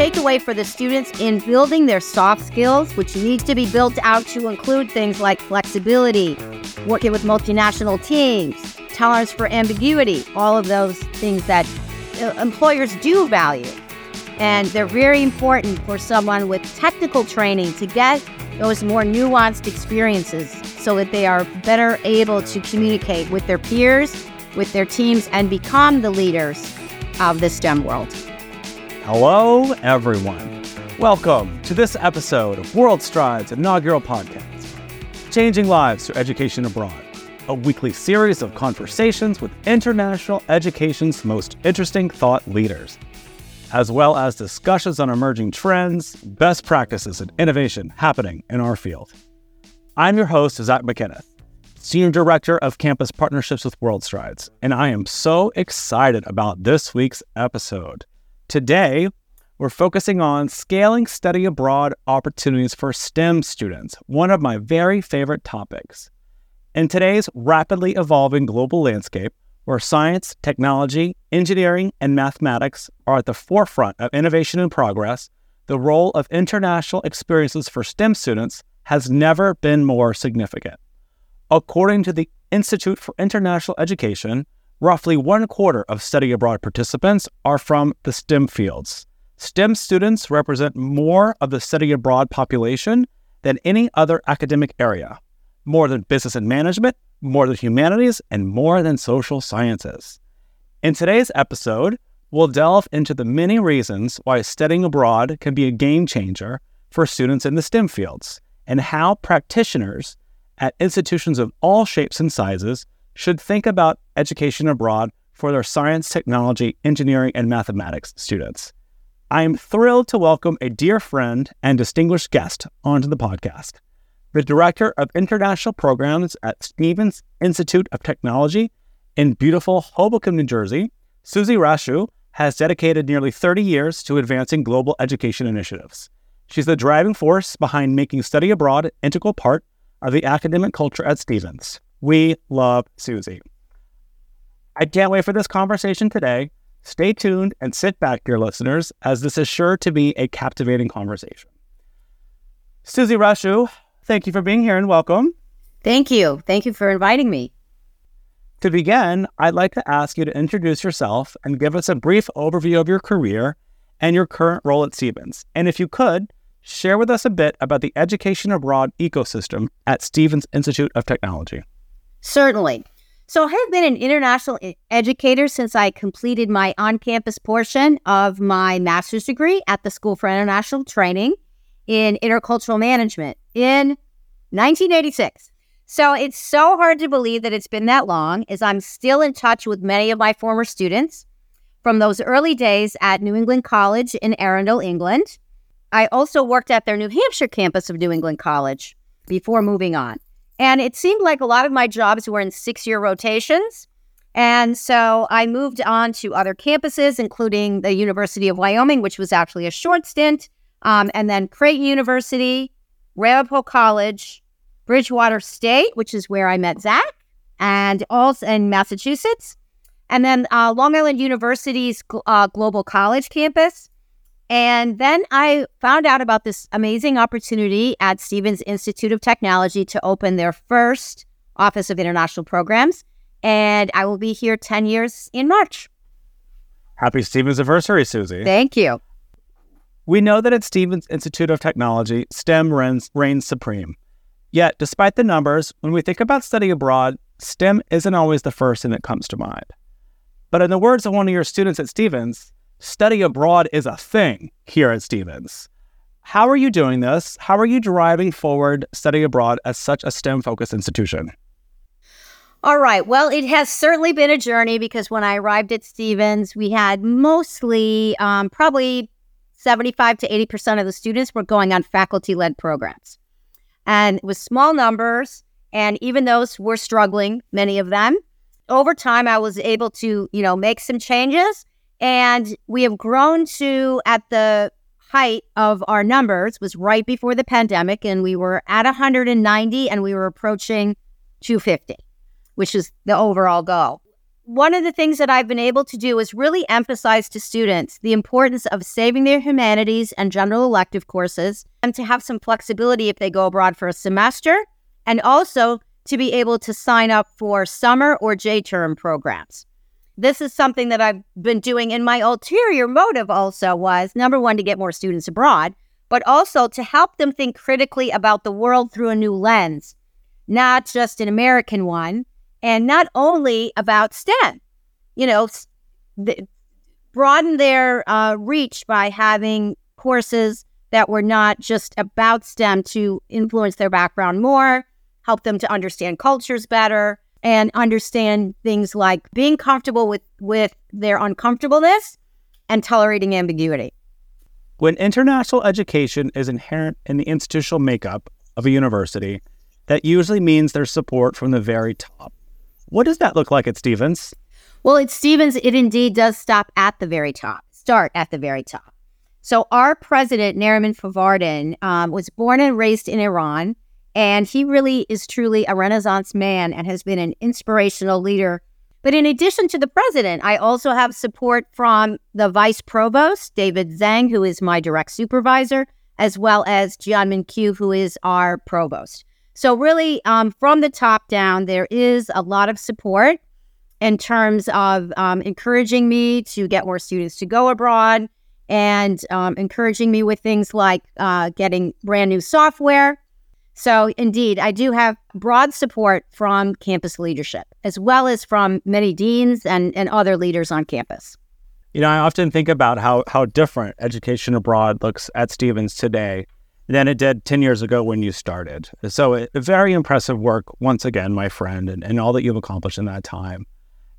takeaway for the students in building their soft skills, which needs to be built out to include things like flexibility, working with multinational teams, tolerance for ambiguity, all of those things that uh, employers do value. And they're very important for someone with technical training to get those more nuanced experiences so that they are better able to communicate with their peers, with their teams, and become the leaders of the STEM world. Hello, everyone. Welcome to this episode of World Strides inaugural podcast, Changing Lives Through Education Abroad, a weekly series of conversations with international education's most interesting thought leaders, as well as discussions on emerging trends, best practices, and innovation happening in our field. I'm your host, Zac Macinnes, Senior Director of Campus Partnerships with World Strides, and I am so excited about this week's episode. Today, we're focusing on scaling study abroad opportunities for STEM students, one of my very favorite topics. In today's rapidly evolving global landscape, where science, technology, engineering, and mathematics are at the forefront of innovation and progress, the role of international experiences for STEM students has never been more significant. According to the Institute for International Education, roughly one quarter of study abroad participants are from the STEM fields. STEM students represent more of the study abroad population than any other academic area, more than business and management, more than humanities, and more than social sciences. In today's episode, we'll delve into the many reasons why studying abroad can be a game changer for students in the STEM fields and how practitioners at institutions of all shapes and sizes should think about education abroad for their science, technology, engineering, and mathematics students. I am thrilled to welcome a dear friend and distinguished guest onto the podcast. The Director of International Programs at Stevens Institute of Technology in beautiful Hoboken, New Jersey, Susi Rachouh has dedicated nearly 30 years to advancing global education initiatives. She's the driving force behind making study abroad an integral part of the academic culture at Stevens. We love Susi. I can't wait for this conversation today. Stay tuned and sit back, dear listeners, as this is sure to be a captivating conversation. Susi Rachouh, thank you for being here and welcome. Thank you. Thank you for inviting me. To begin, I'd like to ask you to introduce yourself and give us a brief overview of your career and your current role at Stevens. And if you could, share with us a bit about the education abroad ecosystem at Stevens Institute of Technology. Certainly. So I have been an international educator since I completed my on campus portion of my master's degree at the School for International Training in Intercultural Management in 1986. So it's so hard to believe that it's been that long, as I'm still in touch with many of my former students from those early days at New England College in Arundel, England. I also worked at their New Hampshire campus of New England College before moving on. And it seemed like a lot of my jobs were in six year rotations. And so I moved on to other campuses, including the University of Wyoming, which was actually a short stint, um, and then Creighton University, Ramapo College, Bridgewater State, which is where I met Zac, and also in Massachusetts, and then uh, Long Island University's uh, Global College campus, and then I found out about this amazing opportunity at Stevens Institute of Technology to open their first Office of International Programs. And I will be here 10 years in March. Happy Stevens anniversary, Susi. Thank you. We know that at Stevens Institute of Technology, STEM reigns, reigns supreme. Yet, despite the numbers, when we think about study abroad, STEM isn't always the first thing that comes to mind. But in the words of one of your students at Stevens, study abroad is a thing here at Stevens. How are you doing this? How are you driving forward study abroad as such a STEM focused institution? All right. Well, it has certainly been a journey because when I arrived at Stevens, we had mostly, um, probably 75 to 80% of the students were going on faculty led programs. And with small numbers, and even those were struggling, many of them, over time, I was able to, you know, make some changes and we have grown to at the height of our numbers was right before the pandemic, and we were at 190 and we were approaching 250, which is the overall goal. one of the things that I've been able to do is really emphasize to students the importance of saving their humanities and general elective courses and to have some flexibility if they go abroad for a semester and also to be able to sign up for summer or J term programs. This is something that I've been doing and my ulterior motive also was number one to get more students abroad, but also to help them think critically about the world through a new lens, not just an American one and not only about STEM, you know, the, broaden their uh, reach by having courses that were not just about STEM to influence their background more, help them to understand cultures better, and understand things like being comfortable with, with their uncomfortableness and tolerating ambiguity. When international education is inherent in the institutional makeup of a university, that usually means there's support from the very top. What does that look like at Stevens? Well, at Stevens, it indeed does stop at the very top, start at the very top. So, our president, Nariman Farvardin, um, was born and raised in Iran, and he really is truly a Renaissance man and has been an inspirational leader. But in addition to the president, I also have support from the vice provost, David Zhang, who is my direct supervisor, as well as Jianmin Qu, who is our provost. So, really, um, from the top down, there is a lot of support in terms of um, encouraging me to get more students to go abroad and um, encouraging me with things like uh, getting brand new software. So, indeed, I do have broad support from campus leadership, as well as from many deans and, and other leaders on campus. You know, I often think about how, how different education abroad looks at Stevens today than it did 10 years ago when you started. So, it, very impressive work, once again, my friend, and, and all that you've accomplished in that time.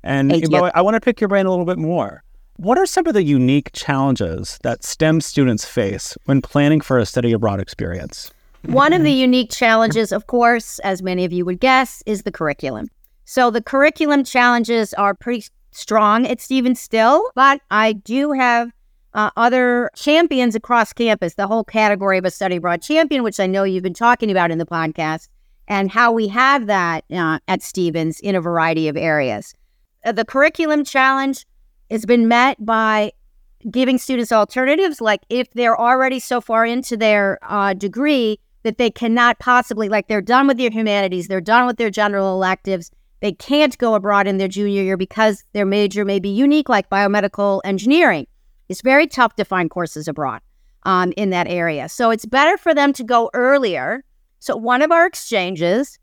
And you know, I want to pick your brain a little bit more. What are some of the unique challenges that STEM students face when planning for a study abroad experience? One of the unique challenges, of course, as many of you would guess, is the curriculum. So the curriculum challenges are pretty strong at Stevens still, but I do have uh, other champions across campus, the whole category of a study abroad champion, which I know you've been talking about in the podcast, and how we have that uh, at Stevens in a variety of areas. Uh, the curriculum challenge has been met by giving students alternatives, like if they're already so far into their uh, degree that they cannot possibly, like they're done with their humanities, they're done with their general electives, they can't go abroad in their junior year because their major may be unique, like biomedical engineering it's very tough to find courses abroad um, in that area. So it's better for them to go earlier. So one of our exchanges,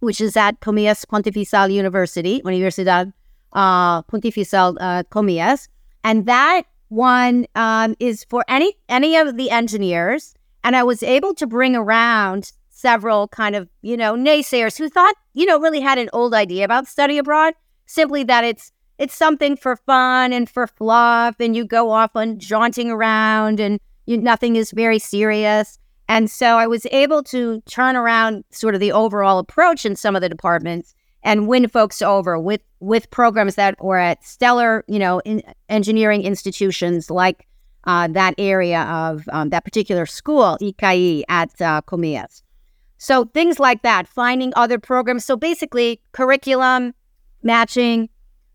which is at Comillas Pontifical University, Universidad uh, Pontifical uh, Comillas, and that one um, is for any any of the engineers. And I was able to bring around several kind of you know naysayers who thought you know really had an old idea about study abroad, simply that it's it's something for fun and for fluff, and you go off on jaunting around, and you, nothing is very serious. And so I was able to turn around sort of the overall approach in some of the departments and win folks over with with programs that were at stellar, you know, in engineering institutions like uh, that area of um, that particular school, ICAI at uh, Comillas. So things like that, finding other programs. So basically, curriculum matching,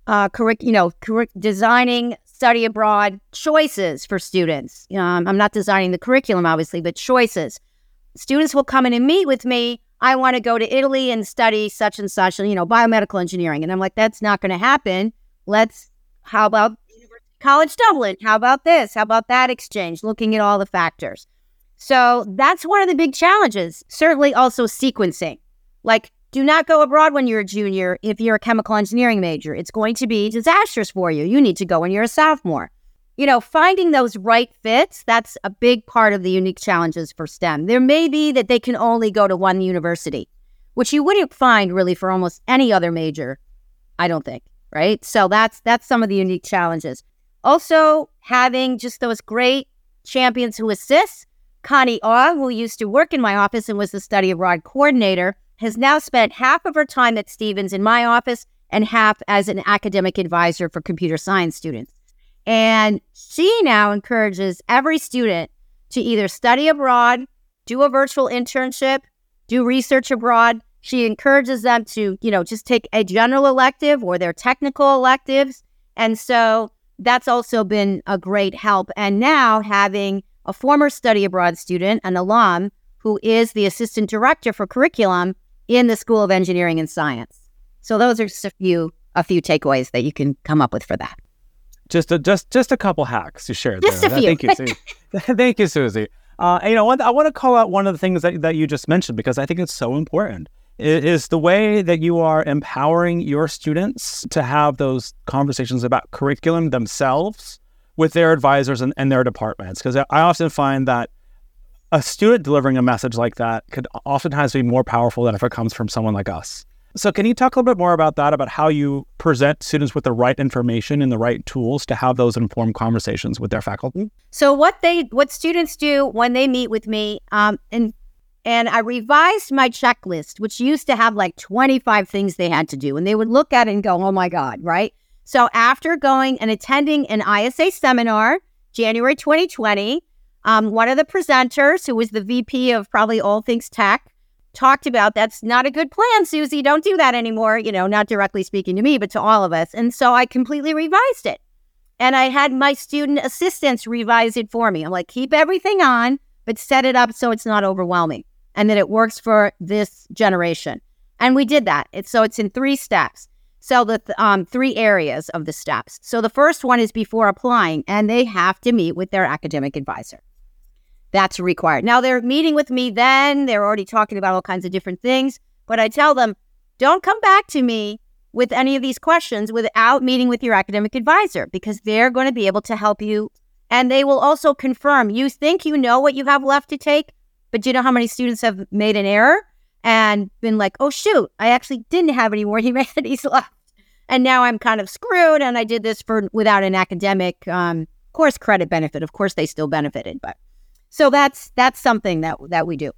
uh, correct, you know, correct, designing study abroad choices for students. Um, I'm not designing the curriculum, obviously, but choices. Students will come in and meet with me. I want to go to Italy and study such and such, you know, biomedical engineering. And I'm like, that's not going to happen. Let's, how about College Dublin? How about this? How about that exchange? Looking at all the factors. So that's one of the big challenges. Certainly also sequencing. Like, do not go abroad when you're a junior if you're a chemical engineering major. It's going to be disastrous for you. You need to go when you're a sophomore. You know, finding those right fits, that's a big part of the unique challenges for STEM. There may be that they can only go to one university, which you wouldn't find really for almost any other major, I don't think, right? So that's that's some of the unique challenges. Also, having just those great champions who assist. Connie Aw, who used to work in my office and was the study abroad coordinator, has now spent half of her time at Stevens in my office and half as an academic advisor for computer science students. And she now encourages every student to either study abroad, do a virtual internship, do research abroad, She encourages them to, you know, just take a general elective or their technical electives. And so that's also been a great help. And now having a former study abroad student, an alum, who is the assistant director for curriculum in the School of Engineering and Science. So those are just a few a few takeaways that you can come up with for that. Just a, just just a couple hacks you shared. Just there. a few. Thank you, Susi. Thank you, Susi. Uh, you know, I want to call out one of the things that, that you just mentioned because I think it's so important. Is the way that you are empowering your students to have those conversations about curriculum themselves with their advisors and, and their departments. Because I often find that a student delivering a message like that could oftentimes be more powerful than if it comes from someone like us. So, can you talk a little bit more about that, about how you present students with the right information and the right tools to have those informed conversations with their faculty? So, what they, what students do when they meet with me, um, and and I revised my checklist, which used to have like 25 things they had to do, and they would look at it and go, "Oh my god!" Right? So, after going and attending an ISA seminar, January 2020, um, one of the presenters, who was the VP of probably all things tech, talked about that's not a good plan, Susi. Don't do that anymore. You know, not directly speaking to me, but to all of us. And so I completely revised it. And I had my student assistants revise it for me. I'm like, keep everything on, but set it up so it's not overwhelming and that it works for this generation. And we did that. It's, so it's in three steps. So the th- um, three areas of the steps. So the first one is before applying, and they have to meet with their academic advisor. That's required. Now they're meeting with me then. They're already talking about all kinds of different things. But I tell them, don't come back to me with any of these questions without meeting with your academic advisor because they're going to be able to help you. And they will also confirm you think you know what you have left to take, but do you know how many students have made an error and been like, oh, shoot, I actually didn't have any more humanities left. And now I'm kind of screwed. And I did this for without an academic um, course credit benefit. Of course, they still benefited, but so that's that's something that that we do.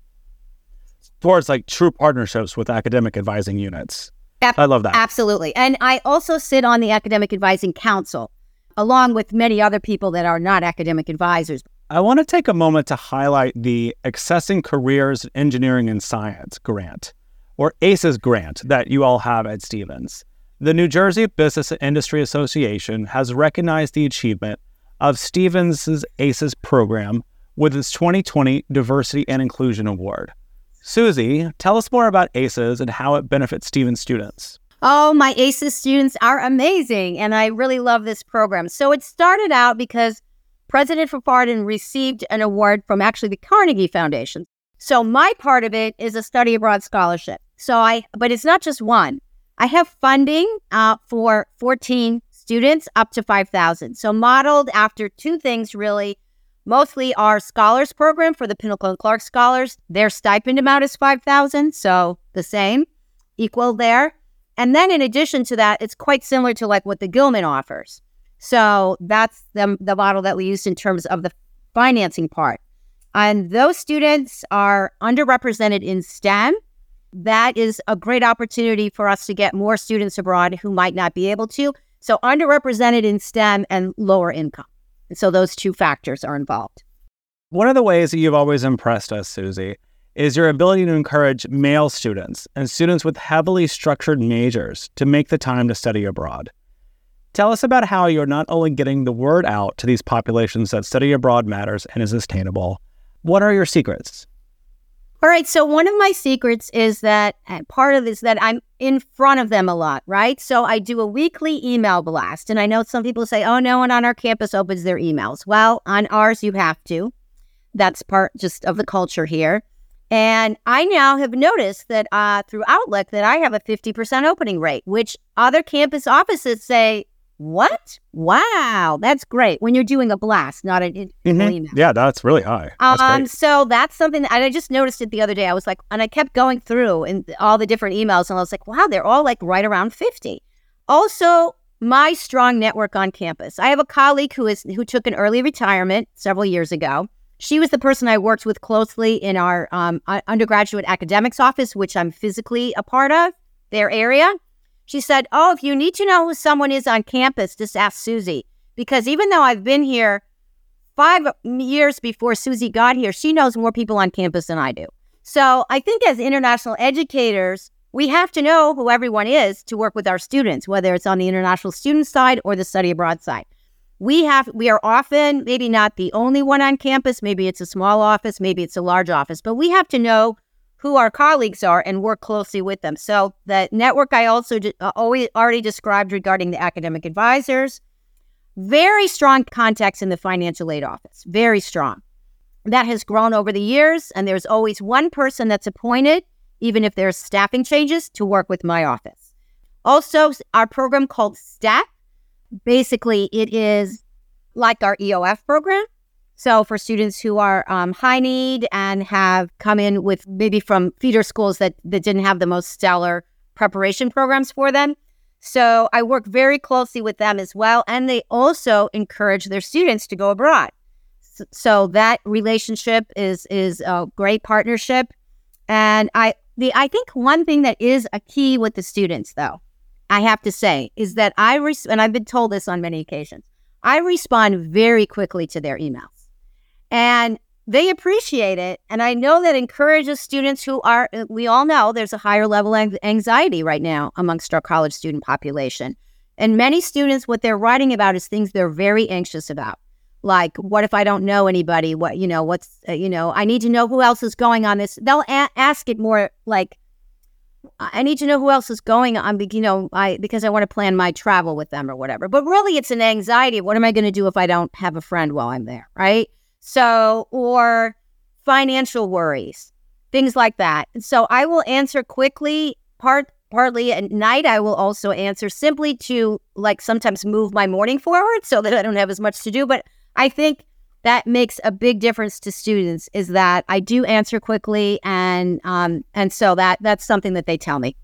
Towards like true partnerships with academic advising units. Ab- I love that. Absolutely. And I also sit on the Academic Advising Council, along with many other people that are not academic advisors. I want to take a moment to highlight the Accessing Careers in Engineering and Science grant, or ACES grant, that you all have at Stevens. The New Jersey Business and Industry Association has recognized the achievement of Stevens' ACES program with its 2020 Diversity and Inclusion Award. Susi, tell us more about ACES and how it benefits Stevens students. Oh, my ACES students are amazing, and I really love this program. So it started out because President Farvardin received an award from actually the Carnegie Foundation. So my part of it is a study abroad scholarship. So I, but it's not just one. I have funding uh, for 14 students up to 5,000. So modeled after two things really mostly our scholars program for the Pinnacle and Clark scholars. Their stipend amount is 5000 so the same, equal there. And then in addition to that, it's quite similar to like what the Gilman offers. So that's the, the model that we used in terms of the financing part. And those students are underrepresented in STEM. That is a great opportunity for us to get more students abroad who might not be able to. So underrepresented in STEM and lower income. And so those two factors are involved. One of the ways that you've always impressed us, Susi, is your ability to encourage male students and students with heavily structured majors to make the time to study abroad. Tell us about how you're not only getting the word out to these populations that study abroad matters and is attainable. What are your secrets? All right. So one of my secrets is that part of this that I'm in front of them a lot, right? So I do a weekly email blast. And I know some people say, oh, no one on our campus opens their emails. Well, on ours, you have to. That's part just of the culture here. And I now have noticed that uh, through Outlook that I have a 50% opening rate, which other campus offices say, what? Wow, that's great. When you're doing a blast, not an mm-hmm. email. Yeah, that's really high. That's um, great. so that's something that I just noticed it the other day. I was like, and I kept going through and all the different emails, and I was like, wow, they're all like right around 50. Also, my strong network on campus. I have a colleague who is who took an early retirement several years ago. She was the person I worked with closely in our um, undergraduate academics office, which I'm physically a part of, their area. She said, Oh, if you need to know who someone is on campus, just ask Susi. Because even though I've been here five years before Susi got here, she knows more people on campus than I do. So I think as international educators, we have to know who everyone is to work with our students, whether it's on the international student side or the study abroad side. We have we are often maybe not the only one on campus, maybe it's a small office, maybe it's a large office, but we have to know who our colleagues are and work closely with them. So the network I also uh, always already described regarding the academic advisors, very strong contacts in the financial aid office, very strong. That has grown over the years, and there's always one person that's appointed even if there's staffing changes, to work with my office. Also, our program called STEP, basically, it is like our EOF program. So, for students who are um, high need and have come in with maybe from feeder schools that, that didn't have the most stellar preparation programs for them. So, I work very closely with them as well. And they also encourage their students to go abroad. So, that relationship is, is a great partnership. And I the I think one thing that is a key with the students, though, I have to say, is that I res- and I've been told this on many occasions. I respond very quickly to their emails, and they appreciate it. And I know that encourages students who are. We all know there's a higher level of anxiety right now amongst our college student population, and many students, what they're writing about is things they're very anxious about. Like what if i don't know anybody? What you know what's uh, you know i need to know who else is going on this. They'll a- ask it more like i need to know who else is going on you know i because i want to plan my travel with them or whatever. But really it's an anxiety what am i going to do if i don't have a friend while i'm there? Right so or financial worries things like that so i will answer quickly part partly at night i will also answer simply to like sometimes move my morning forward so that i don't have as much to do but I think that makes a big difference to students is that I do answer quickly and um, and so that that's something that they tell me.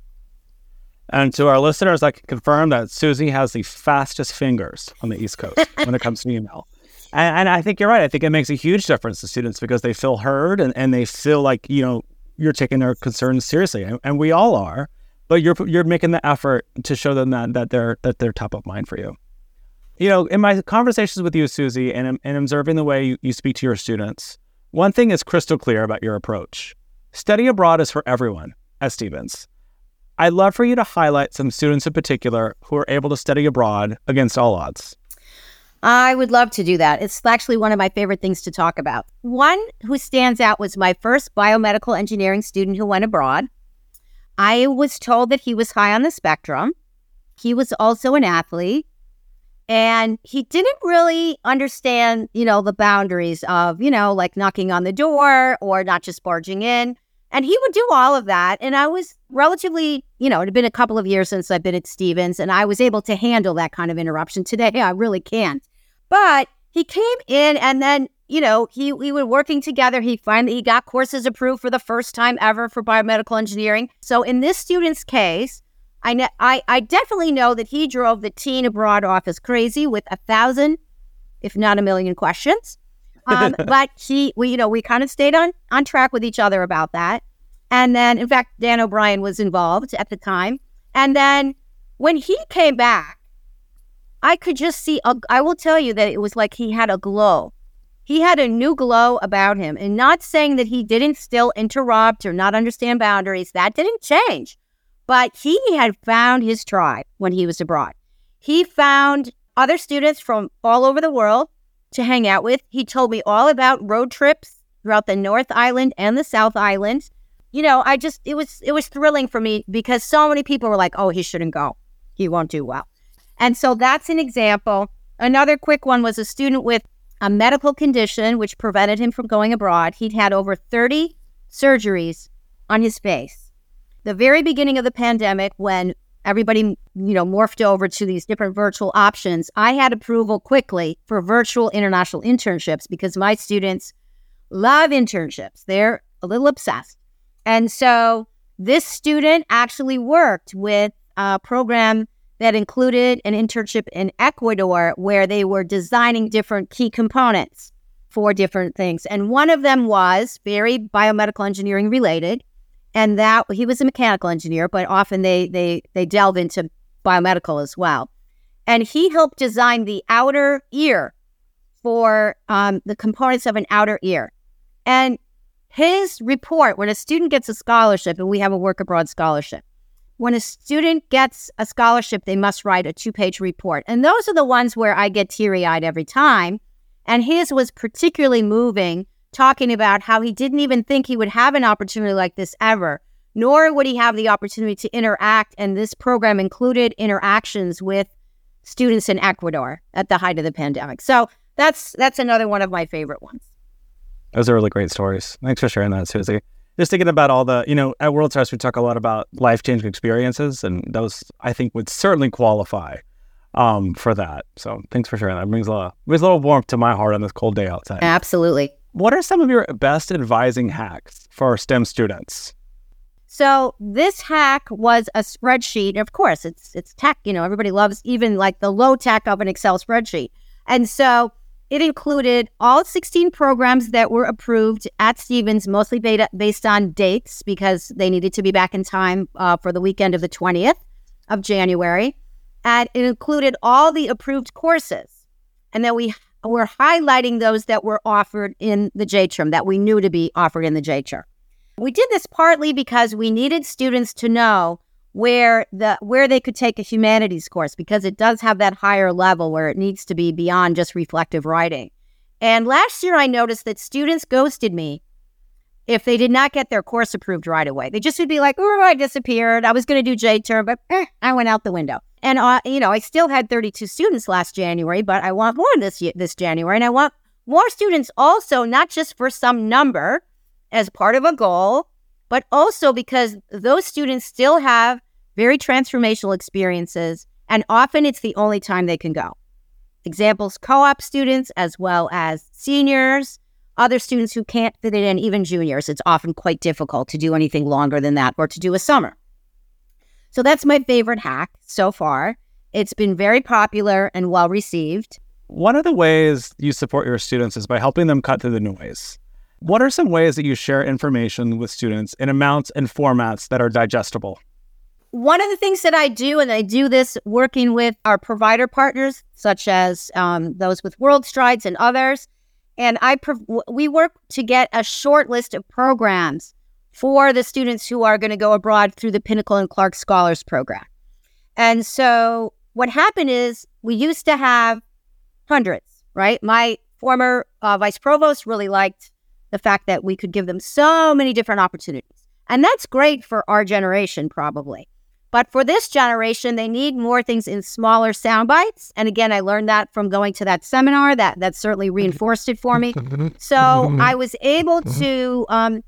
And to our listeners, I can confirm that Susi has the fastest fingers on the East Coast when it comes to email. And, and, I think you're right. I think it makes a huge difference to students because they feel heard and, and they feel like, you know, you're taking their concerns seriously. And, and we all are, but you're you're making the effort to show them that, that they're that they're top of mind for you you know, in my conversations with you, Susi, and, and observing the way you, you speak to your students, one thing is crystal clear about your approach. Study abroad is for everyone at Stevens. I'd love for you to highlight some students in particular who are able to study abroad against all odds. I would love to do that. It's actually one of my favorite things to talk about. One who stands out was my first biomedical engineering student who went abroad. I was told that he was high on the spectrum. He was also an athlete. And he didn't really understand, you know, the boundaries of, you know, like knocking on the door or not just barging in. And he would do all of that. And I was relatively, you know, it had been a couple of years since I've been at Stevens and I was able to handle that kind of interruption. Today, I really can't. But he came in and then, you know, he we were working together. He finally he got courses approved for the first time ever for biomedical engineering. So in this student's case, I, ne- I, I definitely know that he drove the teen abroad office crazy with a thousand, if not a million questions. Um, but he, we, you know, we kind of stayed on, on track with each other about that. And then, in fact, Dan O'Brien was involved at the time. And then when he came back, I could just see, a, I will tell you that it was like he had a glow. He had a new glow about him. And not saying that he didn't still interrupt or not understand boundaries, that didn't change. But he had found his tribe when he was abroad. He found other students from all over the world to hang out with. He told me all about road trips throughout the North Island and the South Island. You know, I just it was it was thrilling for me because so many people were like, "Oh, he shouldn't go. He won't do well." And so that's an example. Another quick one was a student with a medical condition which prevented him from going abroad. He'd had over 30 surgeries on his face the very beginning of the pandemic when everybody you know morphed over to these different virtual options i had approval quickly for virtual international internships because my students love internships they're a little obsessed and so this student actually worked with a program that included an internship in ecuador where they were designing different key components for different things and one of them was very biomedical engineering related and that he was a mechanical engineer, but often they they they delve into biomedical as well. And he helped design the outer ear for um, the components of an outer ear. And his report, when a student gets a scholarship, and we have a work abroad scholarship, when a student gets a scholarship, they must write a two page report. And those are the ones where I get teary eyed every time. And his was particularly moving, talking about how he didn't even think he would have an opportunity like this ever, nor would he have the opportunity to interact. And this program included interactions with students in Ecuador at the height of the pandemic. So that's that's another one of my favorite ones. Those are really great stories. Thanks for sharing that, Susi just thinking about all the, you know, at World Strides, we talk a lot about life changing experiences, and those I think would certainly qualify um, for that. So thanks for sharing that. It brings a, little, brings a little warmth to my heart on this cold day outside. Absolutely. What are some of your best advising hacks for STEM students? So this hack was a spreadsheet. Of course, it's it's tech. You know, everybody loves even like the low tech of an Excel spreadsheet. And so it included all 16 programs that were approved at Stevens, mostly beta- based on dates because they needed to be back in time uh, for the weekend of the 20th of January. And it included all the approved courses. And then we were highlighting those that were offered in the J term, that we knew to be offered in the J term. We did this partly because we needed students to know where the where they could take a humanities course because it does have that higher level where it needs to be beyond just reflective writing. And last year I noticed that students ghosted me if they did not get their course approved right away. They just would be like, "Oh, I disappeared. I was going to do J term, but eh, I went out the window." And uh, you know, I still had 32 students last January, but I want more this year, this January, and I want more students also, not just for some number as part of a goal, but also because those students still have very transformational experiences, and often it's the only time they can go. Examples co op students, as well as seniors, other students who can't fit it in, even juniors. It's often quite difficult to do anything longer than that or to do a summer. So that's my favorite hack so far. It's been very popular and well received. One of the ways you support your students is by helping them cut through the noise. What are some ways that you share information with students in amounts and formats that are digestible? One of the things that I do, and I do this working with our provider partners, such as um, those with World Strides and others, and I we work to get a short list of programs for the students who are going to go abroad through the Pinnacle and Clark Scholars Program. And so what happened is we used to have hundreds, right? My former uh, vice provost really liked the fact that we could give them so many different opportunities. And that's great for our generation, probably. But for this generation, they need more things in smaller sound bites. And again, I learned that from going to that seminar. That that certainly reinforced it for me. So I was able to um,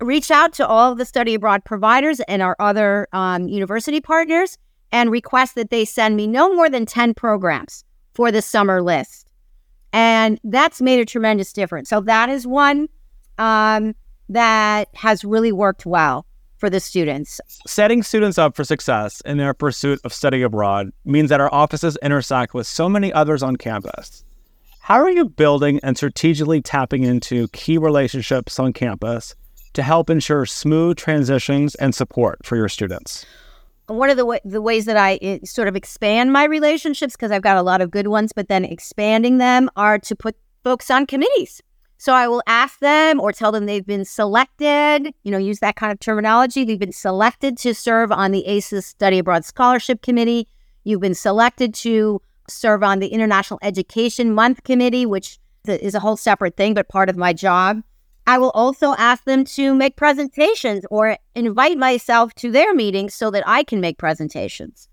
reach out to all of the study abroad providers and our other um, university partners and request that they send me no more than 10 programs for the summer list. And that's made a tremendous difference. So that is one um, that has really worked well for the students. Setting students up for success in their pursuit of study abroad means that our offices intersect with so many others on campus. How are you building and strategically tapping into key relationships on campus to help ensure smooth transitions and support for your students? One of the, the ways that I eh, sort of expand my relationships, because I've got a lot of good ones, but then expanding them are to put folks on committees. So I will ask them or tell them they've been selected, you know, use that kind of terminology. They've been selected to serve on the ACES Study Abroad Scholarship Committee. You've been selected to serve on the International Education Month Committee, which is a whole separate thing, but part of my job. I will also ask them to make presentations or invite myself to their meetings so that I can make presentations.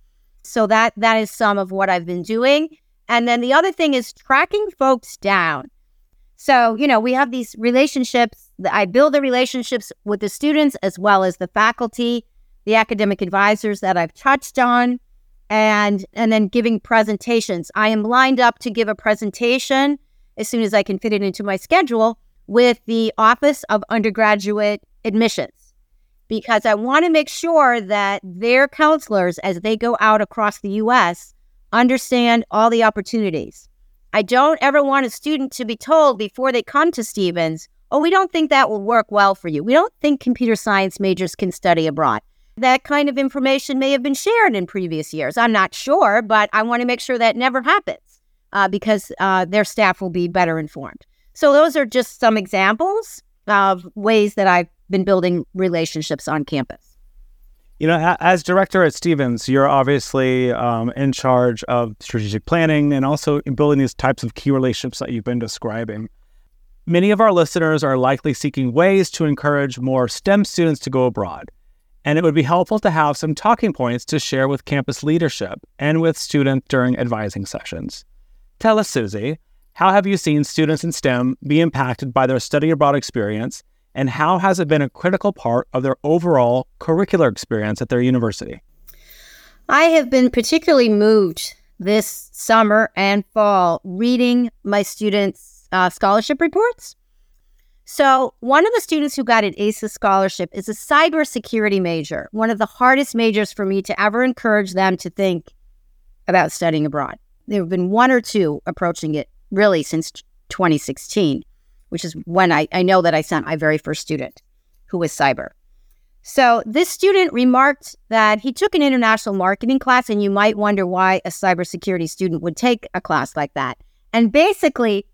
So that that is some of what I've been doing. And then the other thing is tracking folks down. So, you know, we have these relationships. That I build the relationships with the students as well as the faculty, the academic advisors that I've touched on, and and then giving presentations. I am lined up to give a presentation as soon as I can fit it into my schedule with the Office of Undergraduate Admissions because I want to make sure that their counselors, as they go out across the US, understand all the opportunities. I don't ever want a student to be told before they come to Stevens, oh, we don't think that will work well for you. We don't think computer science majors can study abroad. That kind of information may have been shared in previous years. I'm not sure, but I want to make sure that never happens uh, because uh, their staff will be better informed. So those are just some examples of ways that I've been building relationships on campus. You know, as director at Stevens, you're obviously um, in charge of strategic planning and also in building these types of key relationships that you've been describing. Many of our listeners are likely seeking ways to encourage more STEM students to go abroad. And it would be helpful to have some talking points to share with campus leadership and with students during advising sessions. Tell us, Susi, how have you seen students in STEM be impacted by their study abroad experience, and how has it been a critical part of their overall curricular experience at their university? I have been particularly moved this summer and fall reading my students' uh, scholarship reports. So, one of the students who got an ACES scholarship is a cybersecurity major, one of the hardest majors for me to ever encourage them to think about studying abroad. There have been one or two approaching it really since 2016, which is when I, I know that I sent my very first student who was cyber. So, this student remarked that he took an international marketing class, and you might wonder why a cybersecurity student would take a class like that. And basically,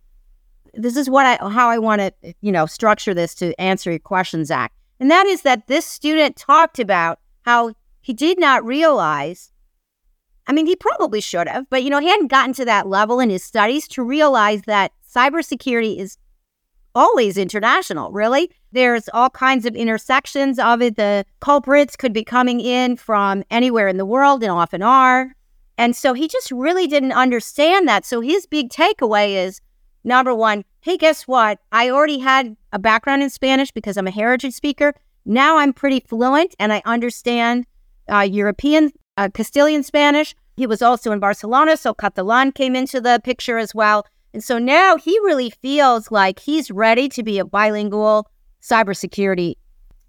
this is what I how I want to you know structure this to answer your question, Zac. And that is that this student talked about how he did not realize. I mean, he probably should have, but you know, he hadn't gotten to that level in his studies to realize that cybersecurity is always international, really. There's all kinds of intersections of it. The culprits could be coming in from anywhere in the world and often are. And so he just really didn't understand that. So his big takeaway is Number one, hey, guess what? I already had a background in Spanish because I'm a heritage speaker. Now I'm pretty fluent and I understand uh, European uh, Castilian Spanish. He was also in Barcelona, so Catalan came into the picture as well. And so now he really feels like he's ready to be a bilingual cybersecurity,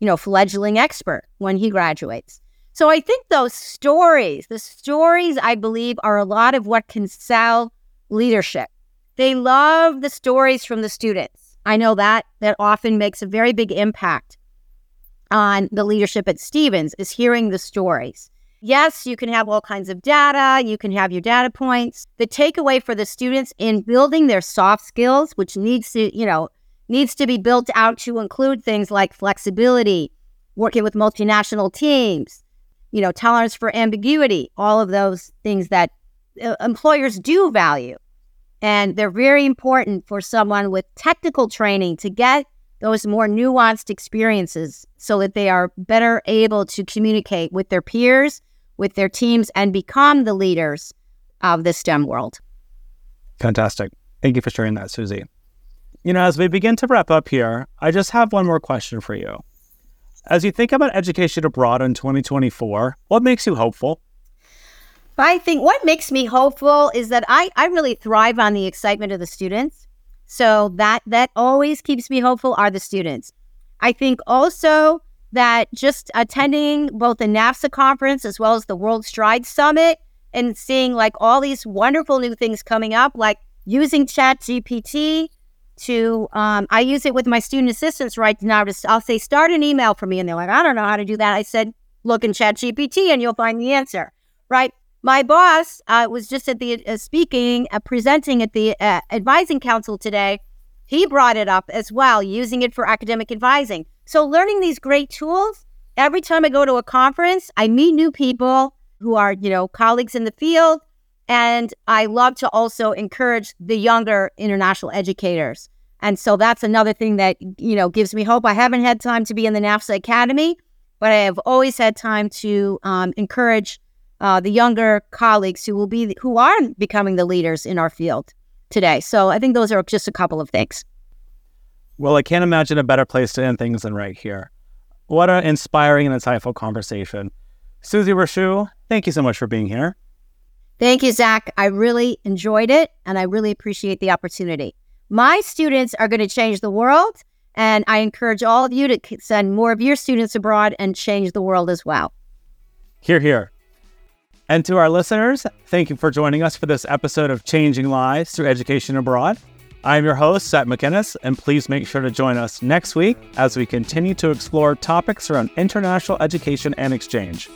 you know, fledgling expert when he graduates. So I think those stories, the stories I believe are a lot of what can sell leadership. They love the stories from the students. I know that that often makes a very big impact on the leadership at Stevens is hearing the stories. Yes, you can have all kinds of data, you can have your data points. The takeaway for the students in building their soft skills, which needs to, you know, needs to be built out to include things like flexibility, working with multinational teams, you know, tolerance for ambiguity, all of those things that uh, employers do value. And they're very important for someone with technical training to get those more nuanced experiences so that they are better able to communicate with their peers, with their teams, and become the leaders of the STEM world. Fantastic. Thank you for sharing that, Susi. You know, as we begin to wrap up here, I just have one more question for you. As you think about education abroad in 2024, what makes you hopeful? I think what makes me hopeful is that I, I really thrive on the excitement of the students. So that that always keeps me hopeful are the students. I think also that just attending both the NAFSA conference as well as the World Stride Summit and seeing like all these wonderful new things coming up, like using Chat GPT to um, I use it with my student assistants right now. I'll say start an email for me, and they're like, I don't know how to do that. I said, look in Chat GPT, and you'll find the answer. Right? My boss uh, was just at the uh, speaking, uh, presenting at the uh, advising council today. He brought it up as well, using it for academic advising. So, learning these great tools. Every time I go to a conference, I meet new people who are, you know, colleagues in the field, and I love to also encourage the younger international educators. And so that's another thing that, you know, gives me hope. I haven't had time to be in the NAFSA Academy, but I have always had time to um, encourage uh, the younger colleagues who will be who are becoming the leaders in our field today. So I think those are just a couple of things. Well, I can't imagine a better place to end things than right here. What an inspiring and insightful conversation. Susi Rachouh, thank you so much for being here. Thank you, Zac. I really enjoyed it and I really appreciate the opportunity. My students are going to change the world, and I encourage all of you to send more of your students abroad and change the world as well. Here, here. And to our listeners, thank you for joining us for this episode of Changing Lives Through Education Abroad. I'm your host, Seth Macinnes, and please make sure to join us next week as we continue to explore topics around international education and exchange.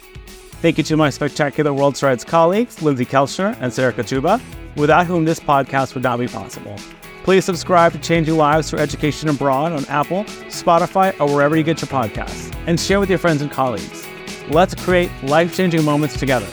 Thank you to my spectacular World Strides colleagues, Lindsay Kelchner and Sarah Kachuba, without whom this podcast would not be possible. Please subscribe to Changing Lives for Education Abroad on Apple, Spotify, or wherever you get your podcasts, and share with your friends and colleagues. Let's create life changing moments together.